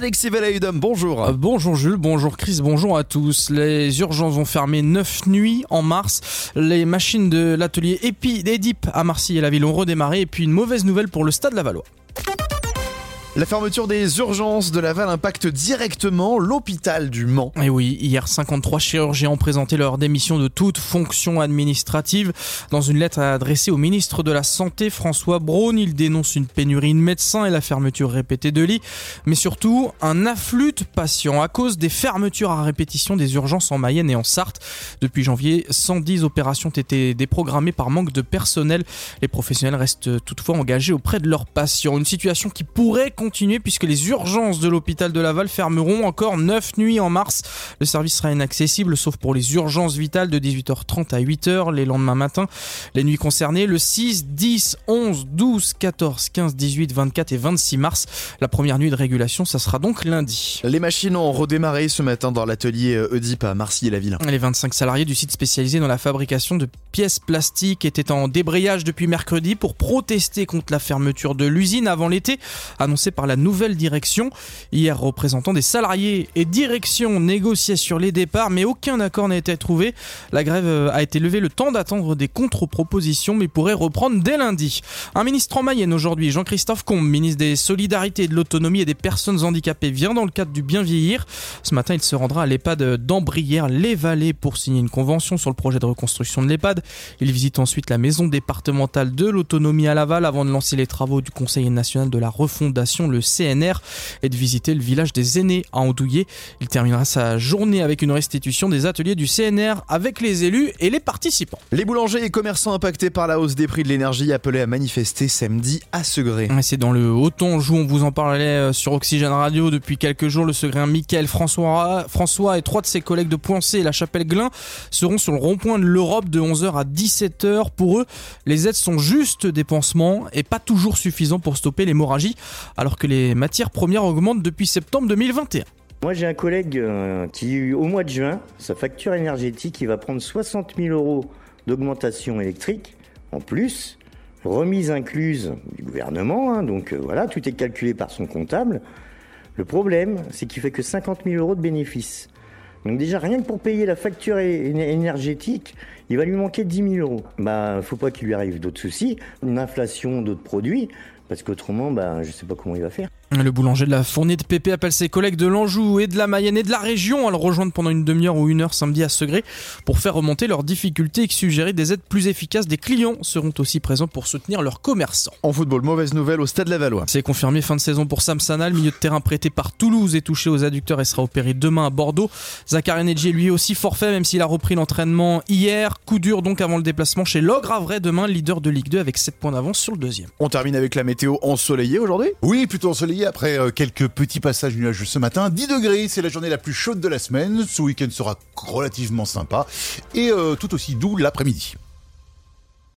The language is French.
Alexis Velayudum, bonjour. Euh, bonjour Jules, bonjour Chris, bonjour à tous. Les urgences vont fermer 9 nuits en mars. Les machines de l'atelier Epi d'Edip à Marseille et la ville ont redémarré. Et puis une mauvaise nouvelle pour le stade Lavallois. La fermeture des urgences de Laval impacte directement l'hôpital du Mans. Et oui, hier 53 chirurgiens ont présenté leur démission de toute fonction administrative. Dans une lettre adressée au ministre de la Santé François Braun, il dénonce une pénurie de médecins et la fermeture répétée de lits, mais surtout un afflux de patients à cause des fermetures à répétition des urgences en Mayenne et en Sarthe. Depuis janvier, 110 opérations ont été déprogrammées par manque de personnel. Les professionnels restent toutefois engagés auprès de leurs patients. Une situation qui pourrait continuer puisque les urgences de l'hôpital de Laval fermeront encore 9 nuits en mars. Le service sera inaccessible sauf pour les urgences vitales de 18h30 à 8h les lendemains matins. Les nuits concernées le 6, 10, 11, 12, 14, 15, 18, 24 et 26 mars. La première nuit de régulation, ça sera donc lundi. Les machines ont redémarré ce matin dans l'atelier Oedipe à Marcy et la ville. Les 25 salariés du site spécialisé dans la fabrication de pièces plastiques étaient en débrayage depuis mercredi pour protester contre la fermeture de l'usine avant l'été, par la nouvelle direction. Hier, représentants des salariés et direction négociaient sur les départs, mais aucun accord n'a été trouvé. La grève euh, a été levée le temps d'attendre des contre-propositions, mais pourrait reprendre dès lundi. Un ministre en Mayenne aujourd'hui, Jean-Christophe Combe, ministre des Solidarités, de l'Autonomie et des Personnes Handicapées, vient dans le cadre du bien vieillir. Ce matin, il se rendra à l'EHPAD d'Ambrières, les Vallées, pour signer une convention sur le projet de reconstruction de l'EHPAD. Il visite ensuite la maison départementale de l'autonomie à Laval avant de lancer les travaux du Conseil national de la refondation le CNR, et de visiter le village des aînés à Andouillé. Il terminera sa journée avec une restitution des ateliers du CNR avec les élus et les participants. Les boulangers et commerçants impactés par la hausse des prix de l'énergie appelés à manifester samedi à Segré. C'est dans le Haut-Anjou, on vous en parlait euh, sur Oxygène Radio depuis quelques jours. Le Segréen Michael François, François et trois de ses collègues de Poincé et la Chapelle Glin seront sur le rond-point de l'Europe de 11h à 17h. Pour eux, les aides sont juste des pansements et pas toujours suffisants pour stopper l'hémorragie. Alors que les matières premières augmentent depuis septembre 2021. Moi, j'ai un collègue euh, qui, au mois de juin, sa facture énergétique, il va prendre 60 000 euros d'augmentation électrique en plus, remise incluse du gouvernement. Hein, donc euh, voilà, tout est calculé par son comptable. Le problème, c'est qu'il fait que 50 000 euros de bénéfices. Donc déjà, rien que pour payer la facture énergétique, il va lui manquer 10 000 euros. Bah, faut pas qu'il lui arrive d'autres soucis, une inflation d'autres produits, parce qu'autrement, bah, je sais pas comment il va faire. Le boulanger de la fournée de Pépé appelle ses collègues de l'Anjou et de la Mayenne et de la région à le rejoindre pendant une demi-heure ou une heure samedi à Segré pour faire remonter leurs difficultés et suggérer des aides plus efficaces. Des clients seront aussi présents pour soutenir leurs commerçants. En football, mauvaise nouvelle au Stade Lavallois. C'est confirmé fin de saison pour Sam Sana, le milieu de terrain prêté par Toulouse et touché aux adducteurs et sera opéré demain à Bordeaux. Zachary Nedji lui aussi forfait même s'il a repris l'entraînement hier. Coup dur donc avant le déplacement chez Logre vrai demain, leader de Ligue 2 avec 7 points d'avance sur le deuxième. On termine avec la météo ensoleillée aujourd'hui? Oui, plutôt ensoleillée après euh, quelques petit passage nuageux ce matin. 10 degrés, c'est la journée la plus chaude de la semaine. Ce week-end sera relativement sympa et euh, tout aussi doux l'après-midi.